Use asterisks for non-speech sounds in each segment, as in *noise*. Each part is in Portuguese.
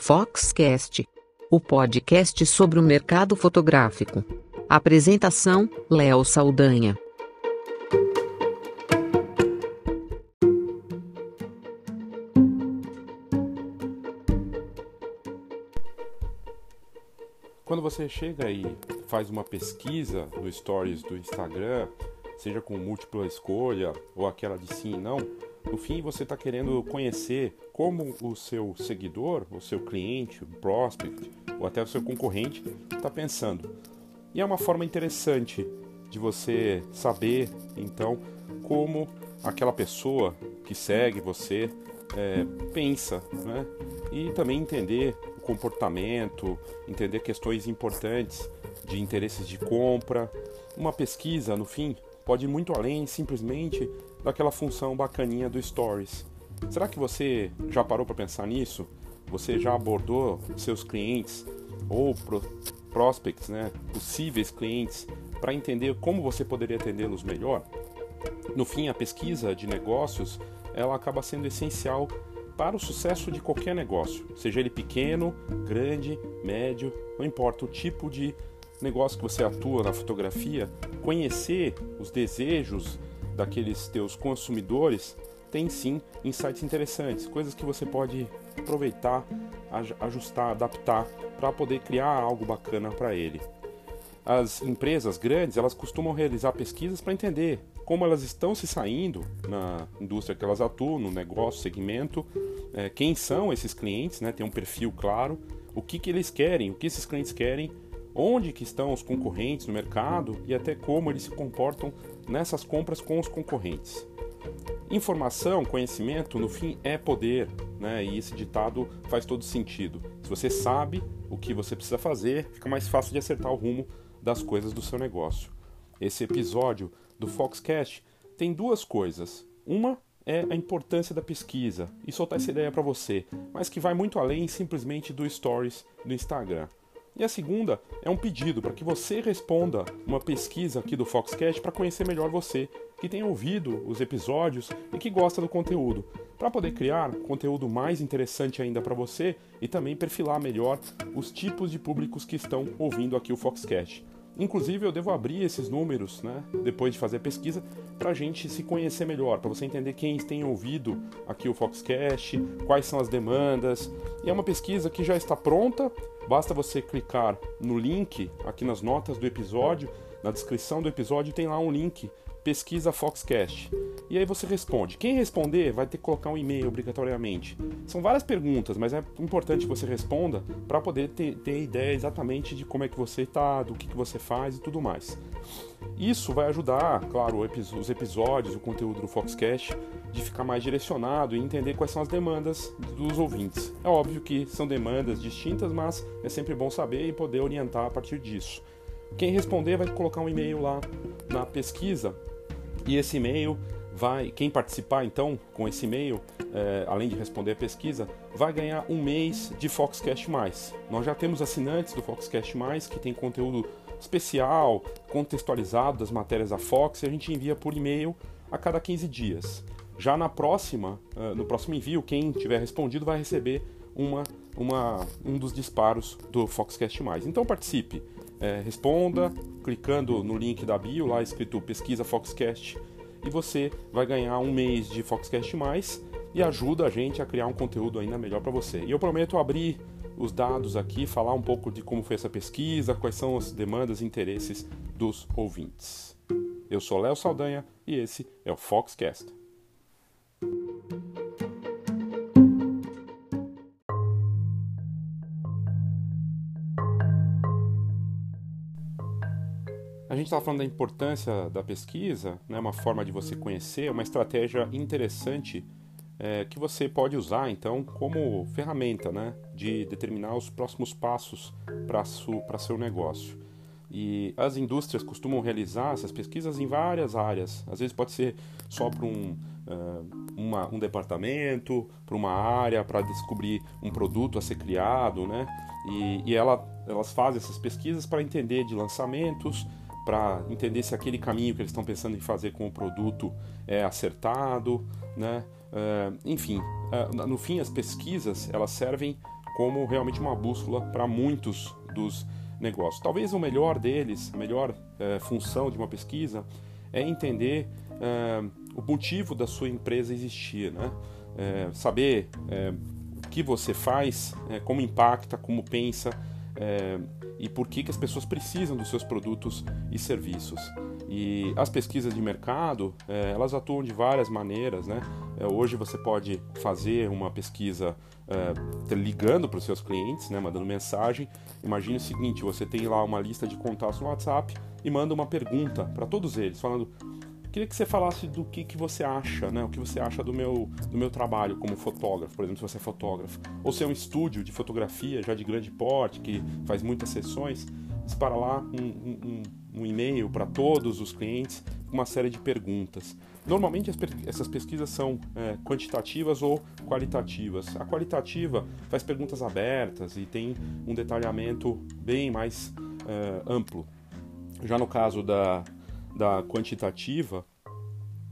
Foxcast, o podcast sobre o mercado fotográfico. Apresentação: Léo Saldanha. Quando você chega e faz uma pesquisa no Stories do Instagram, seja com múltipla escolha ou aquela de sim e não, no fim você está querendo conhecer como o seu seguidor, o seu cliente, o prospect ou até o seu concorrente está pensando. E é uma forma interessante de você saber então como aquela pessoa que segue você é, pensa, né? E também entender o comportamento, entender questões importantes de interesses de compra. Uma pesquisa, no fim, pode ir muito além simplesmente daquela função bacaninha do Stories. Será que você já parou para pensar nisso? Você já abordou seus clientes ou pro prospects, né, possíveis clientes, para entender como você poderia atendê-los melhor? No fim, a pesquisa de negócios ela acaba sendo essencial para o sucesso de qualquer negócio, seja ele pequeno, grande, médio, não importa o tipo de negócio que você atua na fotografia, conhecer os desejos daqueles teus consumidores tem sim insights interessantes, coisas que você pode aproveitar, ajustar, adaptar para poder criar algo bacana para ele. As empresas grandes elas costumam realizar pesquisas para entender como elas estão se saindo na indústria que elas atuam, no negócio, segmento, é, quem são esses clientes, né, tem um perfil claro, o que, que eles querem, o que esses clientes querem, onde que estão os concorrentes no mercado e até como eles se comportam nessas compras com os concorrentes. Informação, conhecimento, no fim, é poder, né? E esse ditado faz todo sentido. Se você sabe o que você precisa fazer, fica mais fácil de acertar o rumo das coisas do seu negócio. Esse episódio do Foxcast tem duas coisas. Uma é a importância da pesquisa e soltar essa ideia para você, mas que vai muito além simplesmente do stories do Instagram. E a segunda é um pedido para que você responda uma pesquisa aqui do Foxcast para conhecer melhor você, que tem ouvido os episódios e que gosta do conteúdo, para poder criar conteúdo mais interessante ainda para você e também perfilar melhor os tipos de públicos que estão ouvindo aqui o Foxcast. Inclusive, eu devo abrir esses números, né, depois de fazer a pesquisa, para a gente se conhecer melhor, para você entender quem tem ouvido aqui o Foxcast, quais são as demandas. E é uma pesquisa que já está pronta, basta você clicar no link aqui nas notas do episódio, na descrição do episódio tem lá um link pesquisa Foxcast. E aí você responde. Quem responder vai ter que colocar um e-mail obrigatoriamente. São várias perguntas, mas é importante que você responda para poder ter, ter ideia exatamente de como é que você está, do que, que você faz e tudo mais. Isso vai ajudar, claro, os episódios, o conteúdo do Foxcast, de ficar mais direcionado e entender quais são as demandas dos ouvintes. É óbvio que são demandas distintas, mas é sempre bom saber e poder orientar a partir disso. Quem responder vai colocar um e-mail lá na pesquisa e esse e-mail vai, quem participar então com esse e-mail, é, além de responder a pesquisa, vai ganhar um mês de Foxcast Mais. Nós já temos assinantes do Foxcast Mais que tem conteúdo especial, contextualizado das matérias da Fox e a gente envia por e-mail a cada 15 dias. Já na próxima, uh, no próximo envio, quem tiver respondido vai receber uma, uma, um dos disparos do Foxcast Mais. Então participe. É, responda clicando no link da bio, lá escrito Pesquisa Foxcast, e você vai ganhar um mês de Foxcast mais e ajuda a gente a criar um conteúdo ainda melhor para você. E eu prometo abrir os dados aqui, falar um pouco de como foi essa pesquisa, quais são as demandas e interesses dos ouvintes. Eu sou Léo Saldanha e esse é o Foxcast. Gente estava falando da importância da pesquisa, né, uma forma de você conhecer, uma estratégia interessante é, que você pode usar então como ferramenta né, de determinar os próximos passos para seu negócio. E as indústrias costumam realizar essas pesquisas em várias áreas. Às vezes pode ser só para um, uh, um departamento, para uma área, para descobrir um produto a ser criado, né? E, e ela, elas fazem essas pesquisas para entender de lançamentos, para entender se aquele caminho que eles estão pensando em fazer com o produto é acertado, né? Uh, enfim, uh, no fim as pesquisas elas servem como realmente uma bússola para muitos dos negócios. Talvez o melhor deles, a melhor é, função de uma pesquisa é entender o motivo da sua empresa existir, né? Saber o que você faz, como impacta, como pensa e por que, que as pessoas precisam dos seus produtos e serviços. E as pesquisas de mercado, é, elas atuam de várias maneiras, né? É, hoje você pode fazer uma pesquisa é, ligando para os seus clientes, né, mandando mensagem. Imagine o seguinte: você tem lá uma lista de contatos no WhatsApp e manda uma pergunta para todos eles, falando queria que você falasse do que, que você acha, né? O que você acha do meu, do meu trabalho como fotógrafo, por exemplo, se você é fotógrafo. Ou se é um estúdio de fotografia já de grande porte, que faz muitas sessões, dispara lá um, um, um e-mail para todos os clientes com uma série de perguntas. Normalmente essas pesquisas são é, quantitativas ou qualitativas. A qualitativa faz perguntas abertas e tem um detalhamento bem mais é, amplo. Já no caso da, da quantitativa,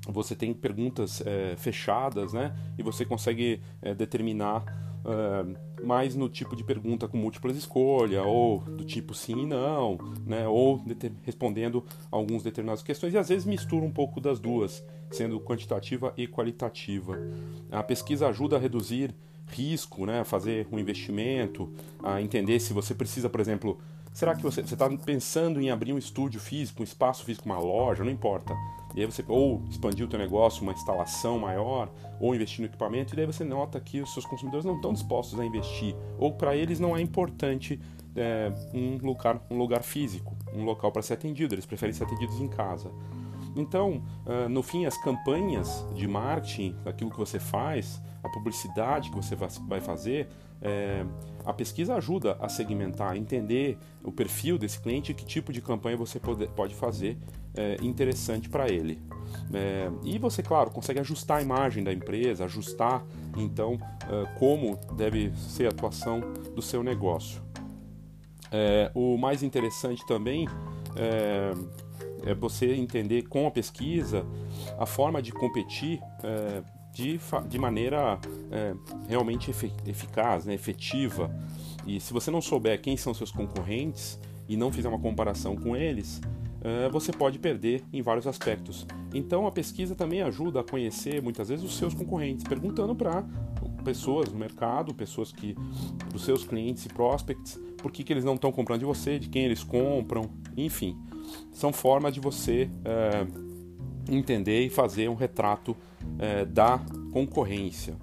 você tem perguntas é, fechadas, né? E você consegue é, determinar é, mais no tipo de pergunta com múltiplas escolha, ou do tipo sim e não, né? Ou respondendo alguns determinadas questões, e às vezes mistura um pouco das duas, sendo quantitativa e qualitativa. A pesquisa ajuda a reduzir risco, né? A fazer um investimento, a entender se você precisa, por exemplo, Será que você está pensando em abrir um estúdio físico, um espaço físico, uma loja, não importa. E aí você ou expandir o teu negócio, uma instalação maior, ou investir no equipamento, e daí você nota que os seus consumidores não estão dispostos a investir, ou para eles não é importante é, um, lugar, um lugar físico, um local para ser atendido, eles preferem ser atendidos em casa. Então, uh, no fim, as campanhas de marketing, aquilo que você faz, a publicidade que você vai fazer, é, a pesquisa ajuda a segmentar, a entender o perfil desse cliente e que tipo de campanha você pode, pode fazer é, interessante para ele. É, e você, claro, consegue ajustar a imagem da empresa, ajustar então é, como deve ser a atuação do seu negócio. É, o mais interessante também é, é, você entender com a pesquisa a forma de competir é, de, de maneira é, realmente eficaz, né, efetiva. E se você não souber quem são seus concorrentes e não fizer uma comparação com eles, é, você pode perder em vários aspectos. Então a pesquisa também ajuda a conhecer muitas vezes os seus concorrentes, perguntando para pessoas no mercado, pessoas que dos seus clientes e prospects, por que, que eles não estão comprando de você, de quem eles compram, enfim, são formas de você é, entender e fazer um retrato é, da concorrência.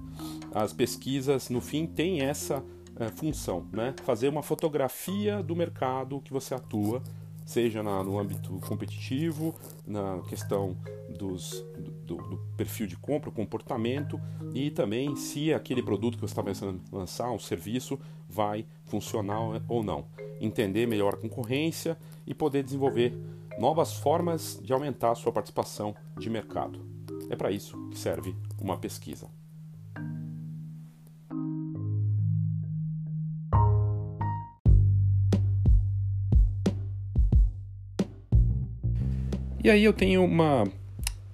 As pesquisas, no fim, têm essa é, função, né? fazer uma fotografia do mercado que você atua, seja na, no âmbito competitivo, na questão dos, do, do, perfil de compra, comportamento e também se aquele produto que você está pensando em lançar, um serviço, vai funcionar ou não. Entender melhor a concorrência e poder desenvolver novas formas de aumentar sua participação de mercado. É para isso que serve uma pesquisa. E aí eu tenho uma,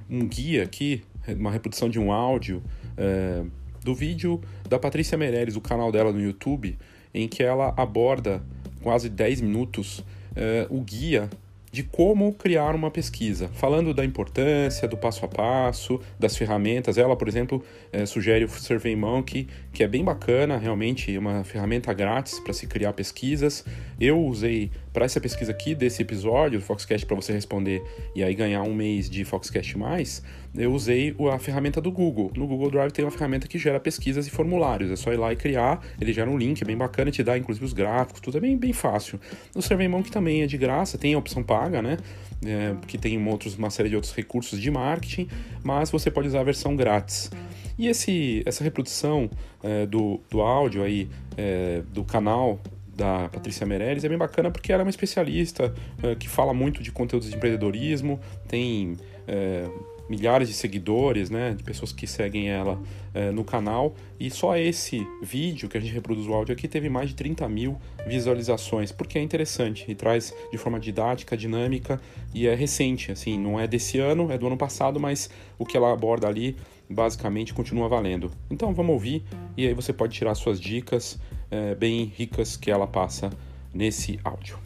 um guia aqui, uma reprodução de um áudio é, do vídeo da Patrícia Meirelles, o canal dela no YouTube, em que ela aborda quase 10 minutos é, o guia de como criar uma pesquisa, falando da importância, do passo a passo, das ferramentas. Ela, por exemplo, é, sugere o SurveyMonkey, que é bem bacana, realmente uma ferramenta grátis para se criar pesquisas. Eu usei para essa pesquisa aqui desse episódio do Foxcast para você responder e aí ganhar um mês de Foxcast mais, eu usei a ferramenta do Google. No Google Drive tem uma ferramenta que gera pesquisas e formulários. É só ir lá e criar, ele gera um link, é bem bacana, te dá inclusive os gráficos, tudo é bem, bem fácil. O SurveyMonkey também é de graça, tem a opção paga, né? É, que tem outros, uma série de outros recursos de marketing, mas você pode usar a versão grátis. E esse, essa reprodução é, do, do áudio aí, é, do canal da Patrícia Meirelles é bem bacana porque ela é uma especialista é, que fala muito de conteúdos de empreendedorismo, tem é, milhares de seguidores, né, de pessoas que seguem ela é, no canal. E só esse vídeo que a gente reproduz o áudio aqui teve mais de 30 mil visualizações, porque é interessante e traz de forma didática, dinâmica e é recente, assim, não é desse ano, é do ano passado, mas o que ela aborda ali basicamente continua valendo. Então vamos ouvir e aí você pode tirar suas dicas é, bem ricas que ela passa nesse áudio.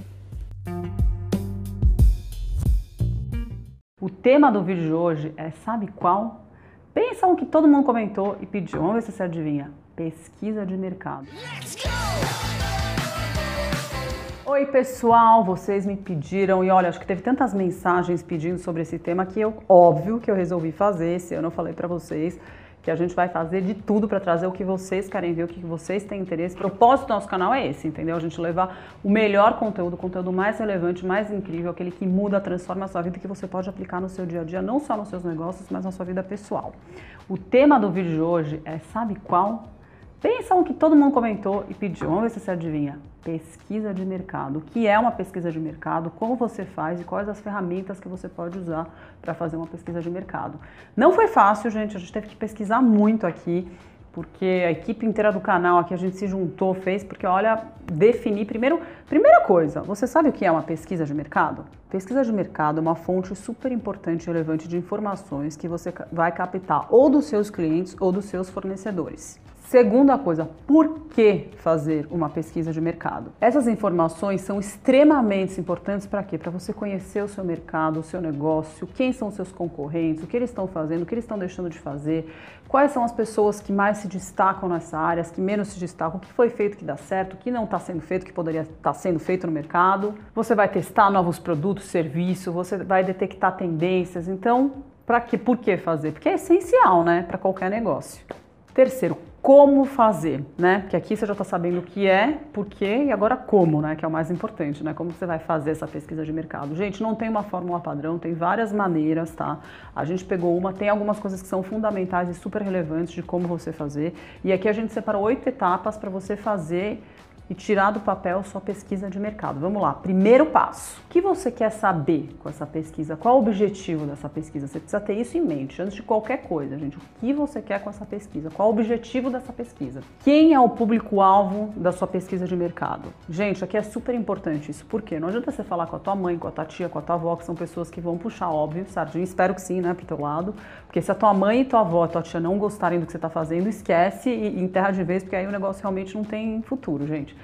O tema do vídeo de hoje é sabe qual? Pensa um que todo mundo comentou e pediu. Vamos ver se você adivinha. Pesquisa de mercado. Oi pessoal, vocês me pediram e olha, acho que teve tantas mensagens pedindo sobre esse tema que eu, óbvio que eu resolvi fazer. Esse ano eu falei para vocês que a gente vai fazer de tudo para trazer o que vocês querem ver, o que vocês têm interesse. O propósito do nosso canal é esse, entendeu? A gente levar o melhor conteúdo, o conteúdo mais relevante, mais incrível, aquele que muda, transforma a sua vida, que você pode aplicar no seu dia a dia, não só nos seus negócios, mas na sua vida pessoal. O tema do vídeo de hoje é, sabe qual? Pensa um que todo mundo comentou e pediu. Vamos ver se você adivinha. Pesquisa de mercado. O que é uma pesquisa de mercado? Como você faz e quais as ferramentas que você pode usar para fazer uma pesquisa de mercado? Não foi fácil, gente. A gente teve que pesquisar muito aqui porque a equipe inteira do canal aqui a gente se juntou, fez, porque olha, definir primeiro, primeira coisa, você sabe o que é uma pesquisa de mercado? Pesquisa de mercado é uma fonte super importante e relevante de informações que você vai captar ou dos seus clientes ou dos seus fornecedores. Segunda coisa, por que fazer uma pesquisa de mercado? Essas informações são extremamente importantes para quê? Para você conhecer o seu mercado, o seu negócio, quem são os seus concorrentes, o que eles estão fazendo, o que eles estão deixando de fazer, quais são as pessoas que mais se destacam nessa área, as que menos se destacam, o que foi feito que dá certo, o que não está sendo feito, que poderia estar tá sendo feito no mercado. Você vai testar novos produtos, serviços, você vai detectar tendências. Então, para que, por que fazer? Porque é essencial, né, para qualquer negócio. Terceiro, como fazer, né? Porque aqui você já está sabendo o que é, por quê e agora como, né? Que é o mais importante, né? Como você vai fazer essa pesquisa de mercado. Gente, não tem uma fórmula padrão, tem várias maneiras, tá? A gente pegou uma, tem algumas coisas que são fundamentais e super relevantes de como você fazer. E aqui a gente separou oito etapas para você fazer e tirar do papel sua pesquisa de mercado. Vamos lá, primeiro passo. O que você quer saber com essa pesquisa? Qual o objetivo dessa pesquisa? Você precisa ter isso em mente antes de qualquer coisa, gente. O que você quer com essa pesquisa? Qual o objetivo dessa pesquisa? Quem é o público-alvo da sua pesquisa de mercado? Gente, aqui é super importante isso. Por quê? Não adianta você falar com a tua mãe, com a tua tia, com a tua avó, que são pessoas que vão puxar, óbvio, sardinha. Espero que sim, né, pro teu lado. Porque se a tua mãe e tua avó, tua tia não gostarem do que você está fazendo, esquece e enterra de vez, porque aí o negócio realmente não tem futuro, gente.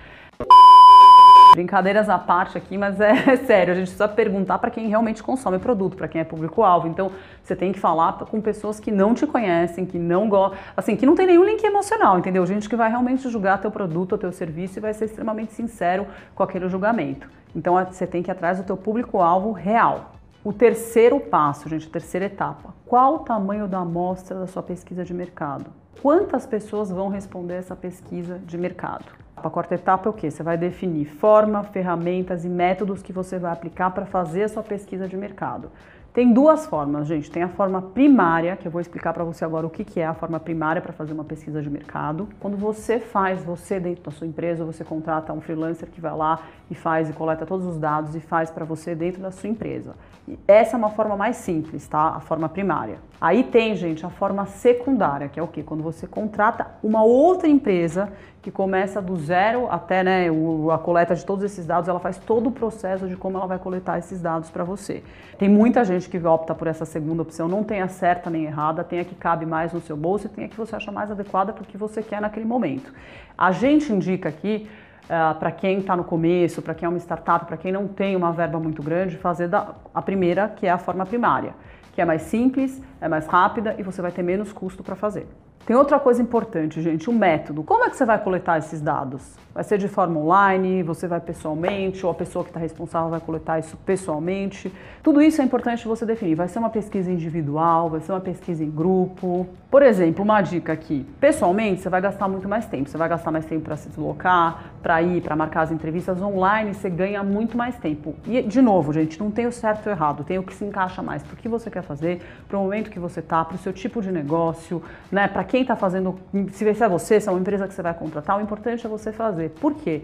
Brincadeiras à parte aqui, mas é, *laughs* é, sério, a gente precisa perguntar para quem realmente consome produto, para quem é público-alvo. Então, você tem que falar com pessoas que não te conhecem, que não gostam, assim, que não tem nenhum link emocional, entendeu? Gente que vai realmente julgar teu produto, teu serviço e vai ser extremamente sincero com aquele julgamento. Então, você tem que ir atrás do teu público-alvo real. O terceiro passo, gente, a terceira etapa. Qual o tamanho da amostra da sua pesquisa de mercado? Quantas pessoas vão responder essa pesquisa de mercado? A quarta etapa é o que? Você vai definir forma, ferramentas e métodos que você vai aplicar para fazer a sua pesquisa de mercado. Tem duas formas, gente. Tem a forma primária, que eu vou explicar para você agora o que, que é a forma primária para fazer uma pesquisa de mercado. Quando você faz, você dentro da sua empresa, você contrata um freelancer que vai lá e faz e coleta todos os dados e faz para você dentro da sua empresa. E essa é uma forma mais simples, tá? A forma primária. Aí tem, gente, a forma secundária, que é o que? Quando você contrata uma outra empresa que começa do zero até né, o, a coleta de todos esses dados, ela faz todo o processo de como ela vai coletar esses dados para você. Tem muita gente que opta por essa segunda opção, não tem a certa nem errada, tem a que cabe mais no seu bolso e tem a que você acha mais adequada para o que você quer naquele momento. A gente indica aqui Uh, ah, para quem está no começo, para quem é uma startup, para quem não tem uma verba muito grande, fazer da, a primeira, que é a forma primária, que é mais simples, é mais rápida e você vai ter menos custo para fazer. Tem outra coisa importante, gente, o método. Como é que você vai coletar esses dados? Vai ser de forma online, você vai pessoalmente, ou a pessoa que está responsável vai coletar isso pessoalmente. Tudo isso é importante você definir. Vai ser uma pesquisa individual, vai ser uma pesquisa em grupo. Por exemplo, uma dica aqui: pessoalmente, você vai gastar muito mais tempo. Você vai gastar mais tempo para se deslocar, para ir, para marcar as entrevistas online, você ganha muito mais tempo. E, de novo, gente, não tem o certo ou errado, tem o que se encaixa mais para o que você quer fazer, para o momento que você está, para o seu tipo de negócio, né? Para quem está fazendo, se é você, se é uma empresa que você vai contratar, o importante é você fazer. Por quê?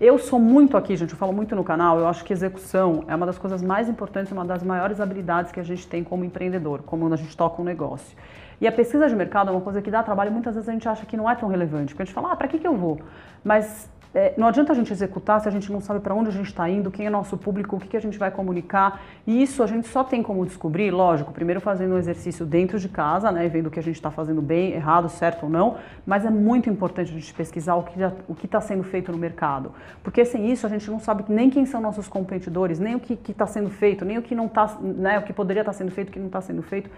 Eu sou muito aqui, gente, eu falo muito no canal, eu acho que execução é uma das coisas mais importantes, uma das maiores habilidades que a gente tem como empreendedor, como a gente toca um negócio. E a pesquisa de mercado é uma coisa que dá trabalho, muitas vezes a gente acha que não é tão relevante, porque a gente fala, ah, para que, que eu vou? Mas é, não adianta a gente executar se a gente não sabe para onde a gente está indo, quem é nosso público, o que, que a gente vai comunicar. E isso a gente só tem como descobrir, lógico, primeiro fazendo um exercício dentro de casa, né, vendo o que a gente está fazendo bem, errado, certo ou não, mas é muito importante a gente pesquisar o que está sendo feito no mercado. Porque sem isso a gente não sabe nem quem são nossos competidores, nem o que está sendo feito, nem o que não tá, né, o que poderia estar tá sendo feito, o que não está sendo feito.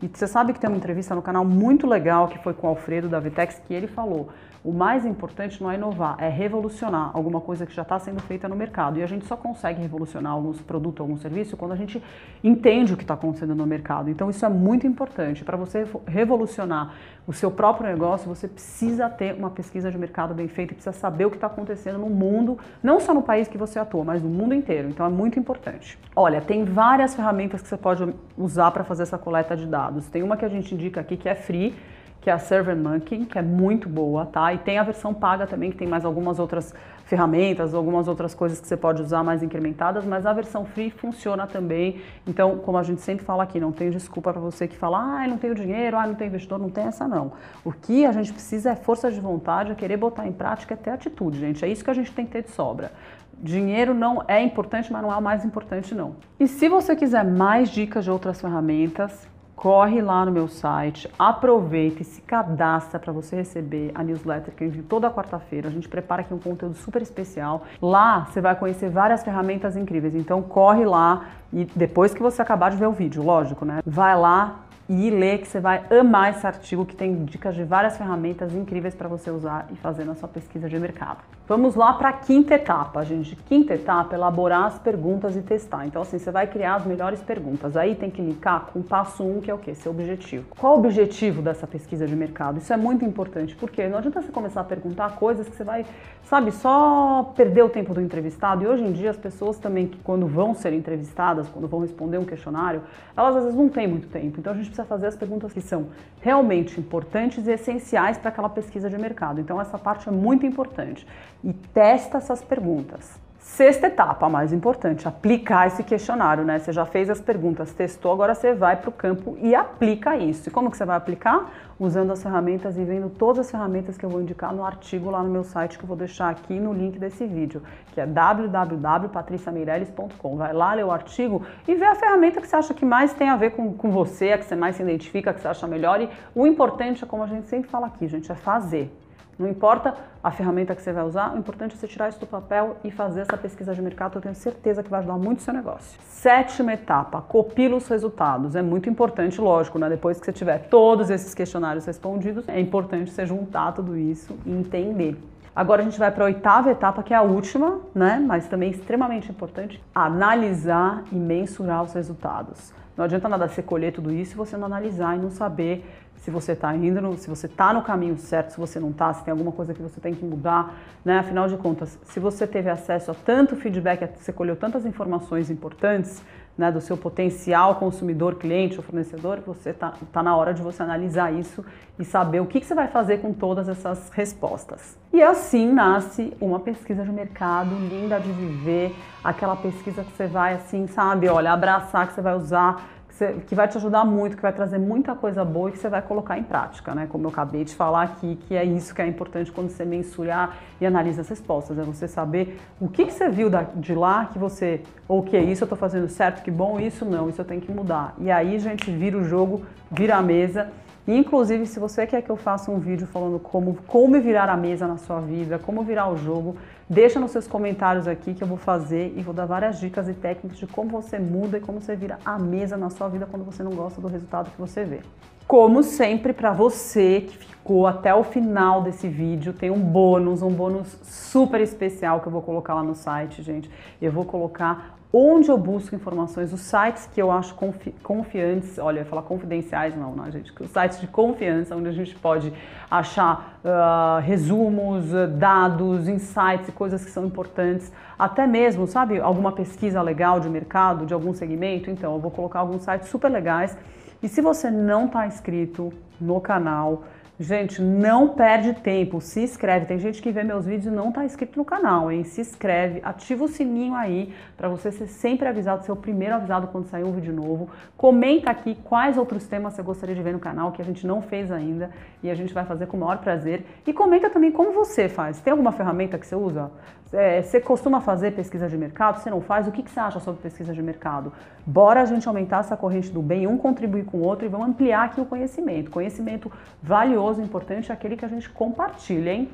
E você sabe que tem uma entrevista no canal muito legal que foi com o Alfredo da Vitex que ele falou: o mais importante não é inovar, é revolucionar alguma coisa que já está sendo feita no mercado. E a gente só consegue revolucionar algum produto, algum serviço quando a gente entende o que está acontecendo no mercado. Então isso é muito importante. Para você revolucionar o seu próprio negócio, você precisa ter uma pesquisa de mercado bem feita, precisa saber o que está acontecendo no mundo, não só no país que você atua, mas no mundo inteiro. Então é muito importante. Olha, tem várias ferramentas que você pode usar para fazer essa coleta de dados. Tem uma que a gente indica aqui que é free que é a SurveyMonkey, que é muito boa, tá? E tem a versão paga também, que tem mais algumas outras ferramentas, algumas outras coisas que você pode usar mais incrementadas, mas a versão free funciona também. Então, como a gente sempre fala aqui, não tem desculpa para você que fala, ah, não tenho dinheiro, ah, não tenho investidor, não tem essa não. O que a gente precisa é força de vontade, é querer botar em prática, é ter atitude, gente. É isso que a gente tem que ter de sobra. Dinheiro não é importante, mas não é o mais importante não. E se você quiser mais dicas de outras ferramentas, corre lá no meu site, aproveita e se cadastra para você receber a newsletter que eu envio toda quarta-feira. A gente prepara aqui um conteúdo super especial. Lá você vai conhecer várias ferramentas incríveis. Então corre lá e depois que você acabar de ver o vídeo, lógico, né? Vai lá, e ler que você vai amar esse artigo que tem dicas de várias ferramentas incríveis para você usar e fazer na sua pesquisa de mercado. Vamos lá para a quinta etapa, gente. Quinta etapa, elaborar as perguntas e testar. Então, assim, você vai criar as melhores perguntas. Aí tem que linkar com o passo um, que é o quê? Seu objetivo. Qual o objetivo dessa pesquisa de mercado? Isso é muito importante, porque não adianta você começar a perguntar coisas que você vai, sabe, só perder o tempo do entrevistado. E hoje em dia as pessoas também, que quando vão ser entrevistadas, quando vão responder um questionário, elas às vezes não têm muito tempo. Então a gente precisa fazer as perguntas que são realmente importantes e essenciais para aquela pesquisa de mercado. Então essa parte é muito importante e testa essas perguntas. Sexta etapa, a mais importante, aplicar esse questionário, né? Você já fez as perguntas, testou, agora você vai para o campo e aplica isso. E como que você vai aplicar? Usando as ferramentas e vendo todas as ferramentas que eu vou indicar no artigo lá no meu site, que eu vou deixar aqui no link desse vídeo, que é www.patriciameirelles.com. Vai lá, lê o artigo e vê a ferramenta que você acha que mais tem a ver com, com você, a que você mais se identifica, a que você acha melhor. E o importante é, como a gente sempre fala aqui, gente, é fazer. Não importa a ferramenta que você vai usar, o importante é você tirar isso do papel e fazer essa pesquisa de mercado, eu tenho certeza que vai ajudar muito o seu negócio. Sétima etapa, copie os resultados. É muito importante, lógico, né? depois que você tiver todos esses questionários respondidos, é importante você juntar tudo isso e entender. Agora a gente vai para a oitava etapa, que é a última, né? mas também extremamente importante, analisar e mensurar os resultados. Não adianta nada você colher tudo isso se você não analisar e não saber se você está indo, no, se você está no caminho certo, se você não está, se tem alguma coisa que você tem que mudar, né? Afinal de contas, se você teve acesso a tanto feedback, você colheu tantas informações importantes, né, do seu potencial consumidor, cliente ou fornecedor, você está tá na hora de você analisar isso e saber o que, que você vai fazer com todas essas respostas. E assim nasce uma pesquisa de mercado linda de viver, aquela pesquisa que você vai assim, sabe, olha, abraçar, que você vai usar que vai te ajudar muito, que vai trazer muita coisa boa e que você vai colocar em prática, né? Como eu acabei de falar aqui, que é isso que é importante quando você mensurar e analisa as respostas, é você saber o que, que você viu de lá que você, ou que é isso, eu estou fazendo certo, que bom, isso não, isso eu tenho que mudar. E aí gente vira o jogo, vira a mesa inclusive, se você quer que eu faça um vídeo falando como, como virar a mesa na sua vida, como virar o jogo, deixa nos seus comentários aqui que eu vou fazer e vou dar várias dicas e técnicas de como você muda e como você vira a mesa na sua vida quando você não gosta do resultado que você vê. Como sempre, para você que ficou até o final desse vídeo, tem um bônus, um bônus super especial que eu vou colocar lá no site, gente. Eu vou colocar onde eu busco informações, os sites que eu acho confi confiantes, olha, eu ia falar confidenciais não, não, gente, os sites de confiança, onde a gente pode achar uh, resumos, dados, insights coisas que são importantes, até mesmo, sabe, alguma pesquisa legal de mercado, de algum segmento, então eu vou colocar alguns sites super legais. E se você não está inscrito no canal, Gente, não perde tempo, se inscreve. Tem gente que vê meus vídeos e não está inscrito no canal, hein? Se inscreve, ativa o sininho aí para você ser sempre avisado, ser o primeiro avisado quando sair um vídeo novo. Comenta aqui quais outros temas você gostaria de ver no canal que a gente não fez ainda e a gente vai fazer com o maior prazer. E comenta também como você faz. Tem alguma ferramenta que você usa? É, você costuma fazer pesquisa de mercado? Você não faz? O que, que você acha sobre pesquisa de mercado? Bora a gente aumentar essa corrente do bem, um contribuir com o outro e vamos ampliar aqui o conhecimento. Conhecimento valioso, importante, é aquele que a gente compartilha, hein?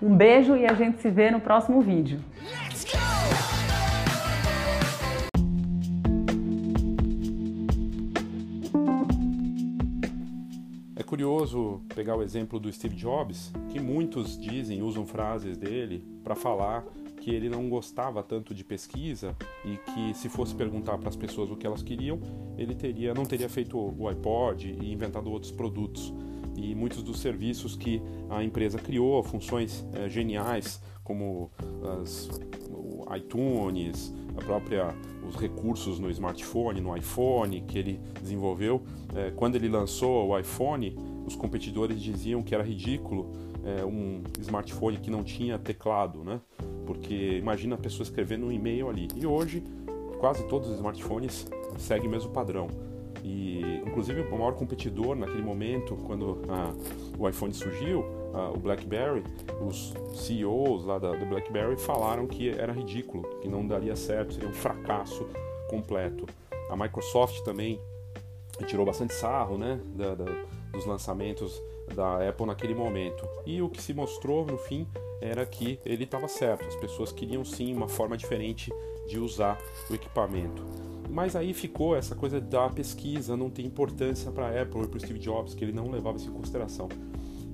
Um beijo e a gente se vê no próximo vídeo. É curioso pegar o exemplo do Steve Jobs, que muitos dizem, usam frases dele para falar que ele não gostava tanto de pesquisa e que se fosse perguntar para as pessoas o que elas queriam, ele teria não teria feito o iPod e inventado outros produtos. E muitos dos serviços que a empresa criou, funções é, geniais como as, o iTunes, a própria os recursos no smartphone, no iPhone que ele desenvolveu. É, quando ele lançou o iPhone, os competidores diziam que era ridículo é, um smartphone que não tinha teclado, né? Porque imagina a pessoa escrevendo um e-mail ali. E hoje quase todos os smartphones seguem o mesmo padrão. E inclusive o maior competidor naquele momento, quando a, o iPhone surgiu, a, o BlackBerry, os CEOs lá da, do BlackBerry falaram que era ridículo, que não daria certo, seria um fracasso completo. A Microsoft também tirou bastante sarro, né, da, da, dos lançamentos da Apple naquele momento. E o que se mostrou no fim era que ele estava certo. As pessoas queriam sim uma forma diferente de usar o equipamento. Mas aí ficou essa coisa da pesquisa, não tem importância para a Apple e para o Steve Jobs, que ele não levava isso em consideração.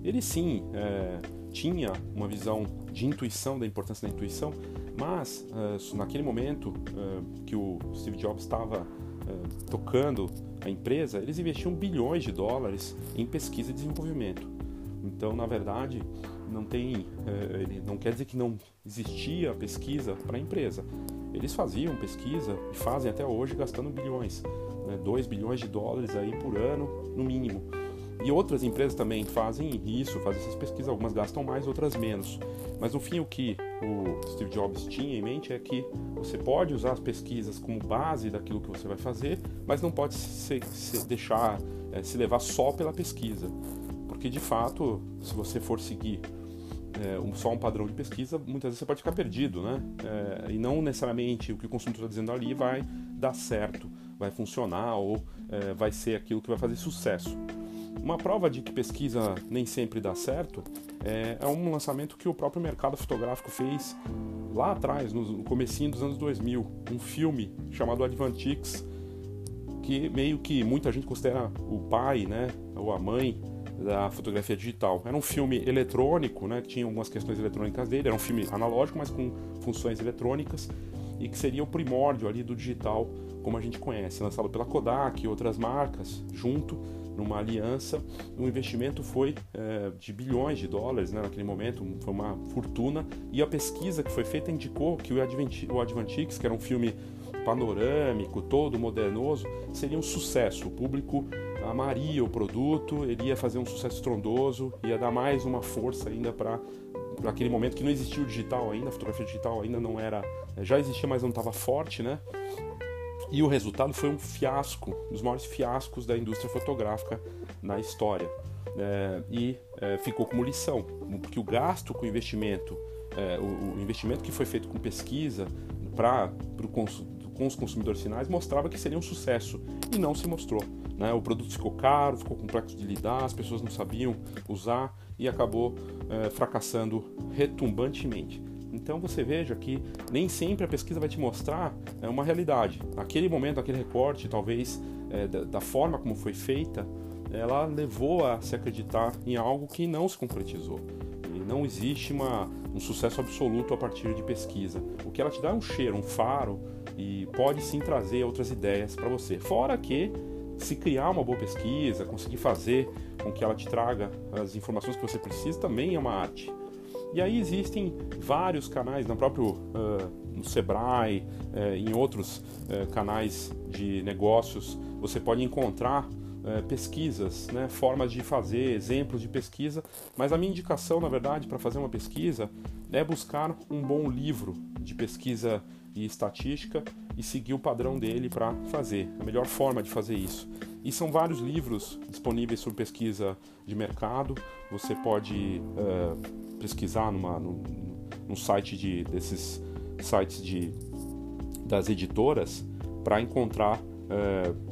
Ele sim é, tinha uma visão de intuição, da importância da intuição, mas é, naquele momento é, que o Steve Jobs estava é, tocando a empresa, eles investiam bilhões de dólares em pesquisa e desenvolvimento. Então, na verdade, não tem, é, não quer dizer que não existia pesquisa para a empresa. Eles faziam pesquisa e fazem até hoje gastando bilhões, né, 2 bilhões de dólares aí por ano, no mínimo. E outras empresas também fazem isso, fazem essas pesquisas, algumas gastam mais, outras menos. Mas no fim o que o Steve Jobs tinha em mente é que você pode usar as pesquisas como base daquilo que você vai fazer, mas não pode se, se deixar é, se levar só pela pesquisa. Porque de fato, se você for seguir é, um, só um padrão de pesquisa, muitas vezes você pode ficar perdido, né? É, e não necessariamente o que o consultor está dizendo ali vai dar certo, vai funcionar ou é, vai ser aquilo que vai fazer sucesso. Uma prova de que pesquisa nem sempre dá certo é, é um lançamento que o próprio mercado fotográfico fez lá atrás, no comecinho dos anos 2000, um filme chamado Advantix, que meio que muita gente considera o pai, né, ou a mãe da fotografia digital. Era um filme eletrônico, né, tinha algumas questões eletrônicas dele, era um filme analógico, mas com funções eletrônicas, e que seria o primórdio ali do digital como a gente conhece, lançado pela Kodak e outras marcas, junto numa aliança. O investimento foi é, de bilhões de dólares né, naquele momento, foi uma fortuna. E a pesquisa que foi feita indicou que o, Advent, o Advantix, que era um filme panorâmico, todo modernoso, seria um sucesso. O público amaria o produto, ele ia fazer um sucesso estrondoso, ia dar mais uma força ainda para naquele momento que não existia o digital ainda, a fotografia digital ainda não era, já existia, mas não estava forte, né? E o resultado foi um fiasco, um dos maiores fiascos da indústria fotográfica na história. É, e é, ficou como lição, porque o gasto com o investimento, é, o, o, investimento que foi feito com pesquisa para com os consumidores finais mostrava que seria um sucesso e não se mostrou. Né? O produto ficou caro, ficou complexo de lidar, as pessoas não sabiam usar e acabou é, fracassando retumbantemente. Então você veja que nem sempre a pesquisa vai te mostrar é, uma realidade. Naquele momento, aquele recorte, talvez é, da, da, forma como foi feita, ela levou a se acreditar em algo que não se concretizou. Não existe uma, um sucesso absoluto a partir de pesquisa. O que ela te dá é um cheiro, um faro e pode sim trazer outras ideias para você. Fora que se criar uma boa pesquisa, conseguir fazer com que ela te traga as informações que você precisa, também é uma arte. E aí existem vários canais, no próprio uh, no Sebrae, uh, em outros uh, canais de negócios, você pode encontrar é, pesquisas, né, formas de fazer, exemplos de pesquisa, mas a minha indicação, na verdade, para fazer uma pesquisa é buscar um bom livro de pesquisa e estatística e seguir o padrão dele para fazer, a melhor forma de fazer isso. E são vários livros disponíveis sobre pesquisa de mercado. Você pode uh, pesquisar numa, num, num site de, desses sites de, das editoras para encontrar uh,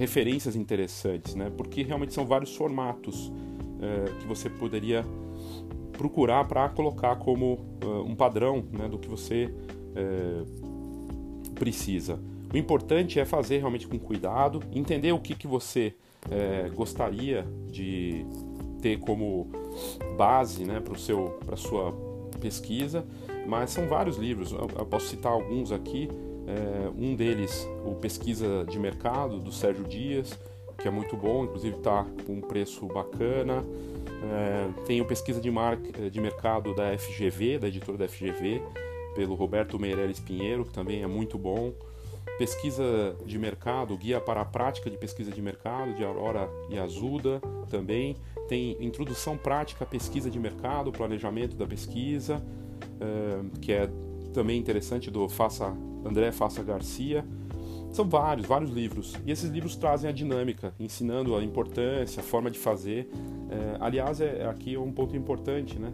referências interessantes, né? porque realmente são vários formatos uh, que você poderia procurar para colocar como um padrão né, do que você precisa. O importante é fazer realmente com cuidado, entender o que, que você gostaria de ter como base né, para a sua pesquisa, mas são vários livros, eu, eu posso citar alguns aqui. É, um deles, o Pesquisa de Mercado, do Sérgio Dias, que é muito bom, inclusive está com um preço bacana. É, tem o Pesquisa de, Mar de Mercado da FGV, da editora da FGV, pelo Roberto Meireles Pinheiro, que também é muito bom pesquisa de mercado, guia para a prática de pesquisa de mercado, de Aurora e Azuda também. Tem introdução prática à pesquisa de mercado, planejamento da pesquisa, uh, que é também interessante, do Faça, André Faça Garcia. São vários, vários livros. E esses livros trazem a dinâmica, ensinando a importância, a forma de fazer. Uh, aliás, é, aqui é um ponto importante, né?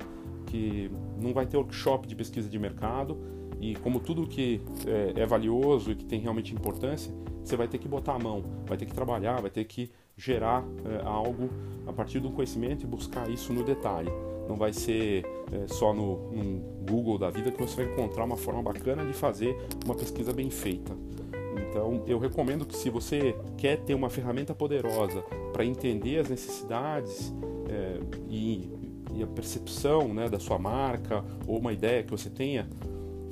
Que não vai ter workshop de pesquisa de mercado, e como tudo que é, é, valioso e que tem realmente importância, você vai ter que botar a mão, vai ter que trabalhar, vai ter que gerar é, algo a partir do conhecimento e buscar isso no detalhe. Não vai ser é, só no, no Google da vida que você vai encontrar uma forma bacana de fazer uma pesquisa bem feita. Então, eu recomendo que se você quer ter uma ferramenta poderosa para entender as necessidades é, e, e, a percepção né, da sua marca ou uma ideia que você tenha,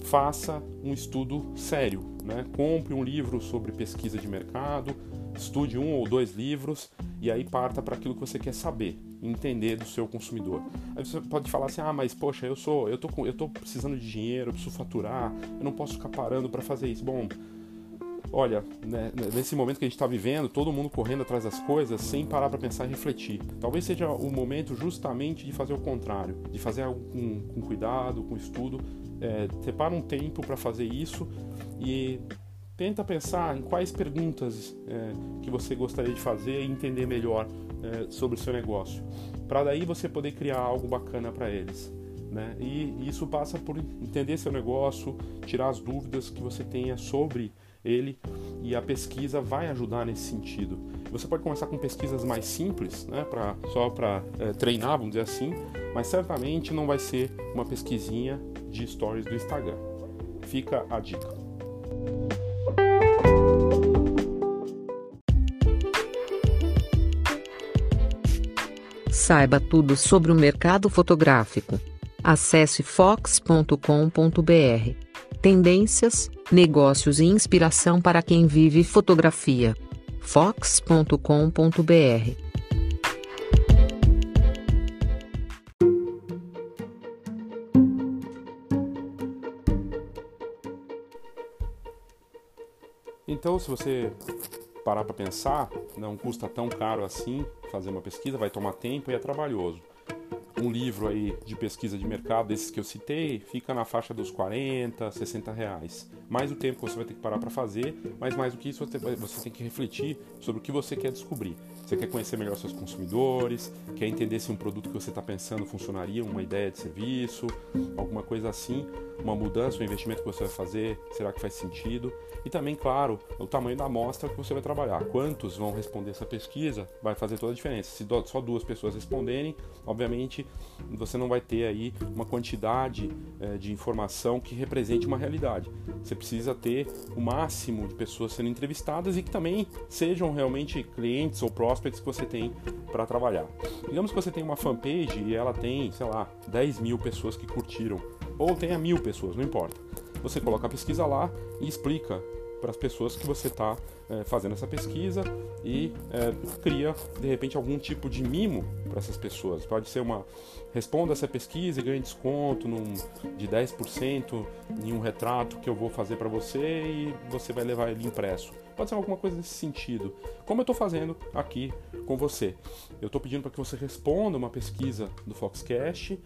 faça um estudo sério. Né? Compre um livro sobre pesquisa de mercado, estude um ou dois livros e aí parta para aquilo que você quer saber, entender do seu consumidor. Aí você pode falar assim: "Ah, mas poxa, eu sou, eu tô com, eu tô precisando de dinheiro, eu preciso faturar, eu não posso ficar parando para fazer isso". Bom, olha, né, nesse momento que a gente está vivendo, todo mundo correndo atrás das coisas sem parar para pensar e refletir. Talvez seja o momento justamente de fazer o contrário, de fazer algo com, com cuidado, com estudo, é, separa um tempo para fazer isso e tenta pensar em quais perguntas é, que você gostaria de fazer e entender melhor é, sobre o seu negócio, para daí você poder criar algo bacana para eles. Né? E isso passa por entender seu negócio, tirar as dúvidas que você tenha sobre ele e a pesquisa vai ajudar nesse sentido. Você pode começar com pesquisas mais simples, né, pra, só para é, treinar, vamos dizer assim, mas certamente não vai ser uma pesquisinha de stories do Instagram. Fica a dica. Saiba tudo sobre o mercado fotográfico. Acesse fox.com.br. Tendências, negócios e inspiração para quem vive fotografia. fox.com.br. Então, se você parar para pensar, não custa tão caro assim fazer uma pesquisa, vai tomar tempo e é trabalhoso um livro aí de pesquisa de mercado, desses que eu citei, fica na faixa dos 40, 60 reais. Mais o tempo que você vai ter que parar para fazer, mas mais do que isso, você tem que refletir sobre o que você quer descobrir. Você quer conhecer melhor seus consumidores, quer entender se um produto que você está pensando funcionaria, uma ideia de serviço, alguma coisa assim, uma mudança, um investimento que você vai fazer, será que faz sentido? E também, claro, o tamanho da amostra que você vai trabalhar. Quantos vão responder essa pesquisa vai fazer toda a diferença. Se só duas pessoas responderem, obviamente você não vai ter aí uma quantidade é, de informação que represente uma realidade. Você precisa ter o máximo de pessoas sendo entrevistadas e que também sejam realmente clientes ou prospects que você tem para trabalhar. Digamos que você tem uma fanpage e ela tem, sei lá, 10 mil pessoas que curtiram, ou tenha mil pessoas, não importa. Você coloca a pesquisa lá e explica para as pessoas que você está é, fazendo essa pesquisa e é, cria de repente algum tipo de mimo para essas pessoas. Pode ser uma responda essa pesquisa e ganhe desconto num, de 10% em um retrato que eu vou fazer para você e você vai levar ele impresso. Pode ser alguma coisa nesse sentido. Como eu estou fazendo aqui com você. Eu estou pedindo para que você responda uma pesquisa do Foxcast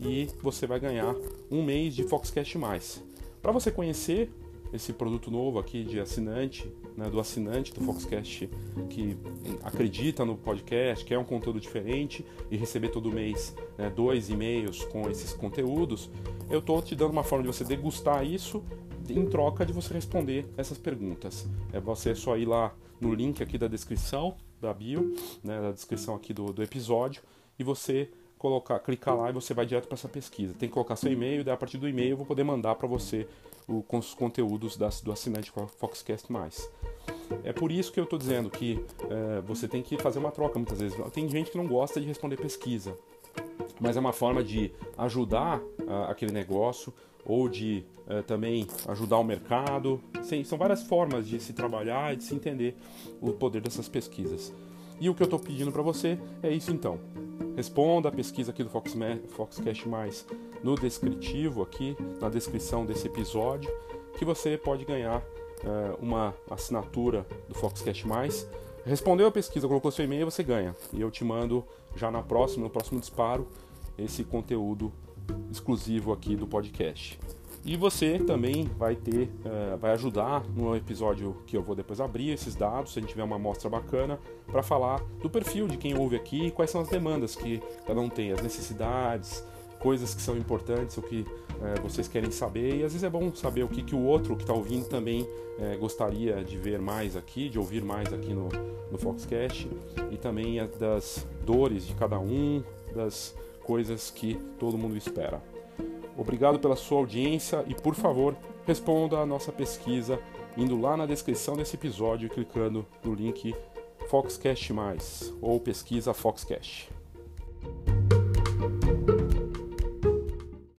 e você vai ganhar um mês de Foxcast mais. Para você conhecer esse produto novo aqui de assinante, né, do assinante do Foxcast que acredita no podcast, quer um conteúdo diferente e receber todo mês né, dois e-mails com esses conteúdos, eu estou te dando uma forma de você degustar isso em troca de você responder essas perguntas. É você só ir lá no link aqui da descrição da bio, né, da descrição aqui do, do episódio, e você colocar, clicar lá e você vai direto para essa pesquisa. Tem que colocar seu e-mail, daí a partir do e-mail eu vou poder mandar para você o, com os conteúdos do assinante Foxcast+. É por isso que eu estou dizendo que é, você tem que fazer uma troca muitas vezes. Tem gente que não gosta de responder pesquisa, mas é uma forma de ajudar uh, aquele negócio ou de uh, também ajudar o mercado. Sim, são várias formas de se trabalhar e de se entender o poder dessas pesquisas. E o que eu estou pedindo para você é isso então. Responda a pesquisa aqui do Fox, Foxcast Mais no descritivo aqui, na descrição desse episódio, que você pode ganhar uh, uma assinatura do Foxcast Mais. Respondeu a pesquisa, colocou seu e-mail, você ganha. E eu te mando já na próxima, no próximo disparo, esse conteúdo exclusivo aqui do podcast. E você também vai ter, uh, vai ajudar no episódio que eu vou depois abrir esses dados, se a gente tiver uma amostra bacana, para falar do perfil de quem ouve aqui, quais são as demandas que cada um tem, as necessidades, coisas que são importantes, o que uh, vocês querem saber. E às vezes é bom saber o que, que o outro que está ouvindo também uh, gostaria de ver mais aqui, de ouvir mais aqui no, no Foxcast, e também das dores de cada um, das coisas que todo mundo espera. Obrigado pela sua audiência e, por favor, responda a nossa pesquisa indo lá na descrição desse episódio e clicando no link Foxcast Mais ou pesquisa Foxcast.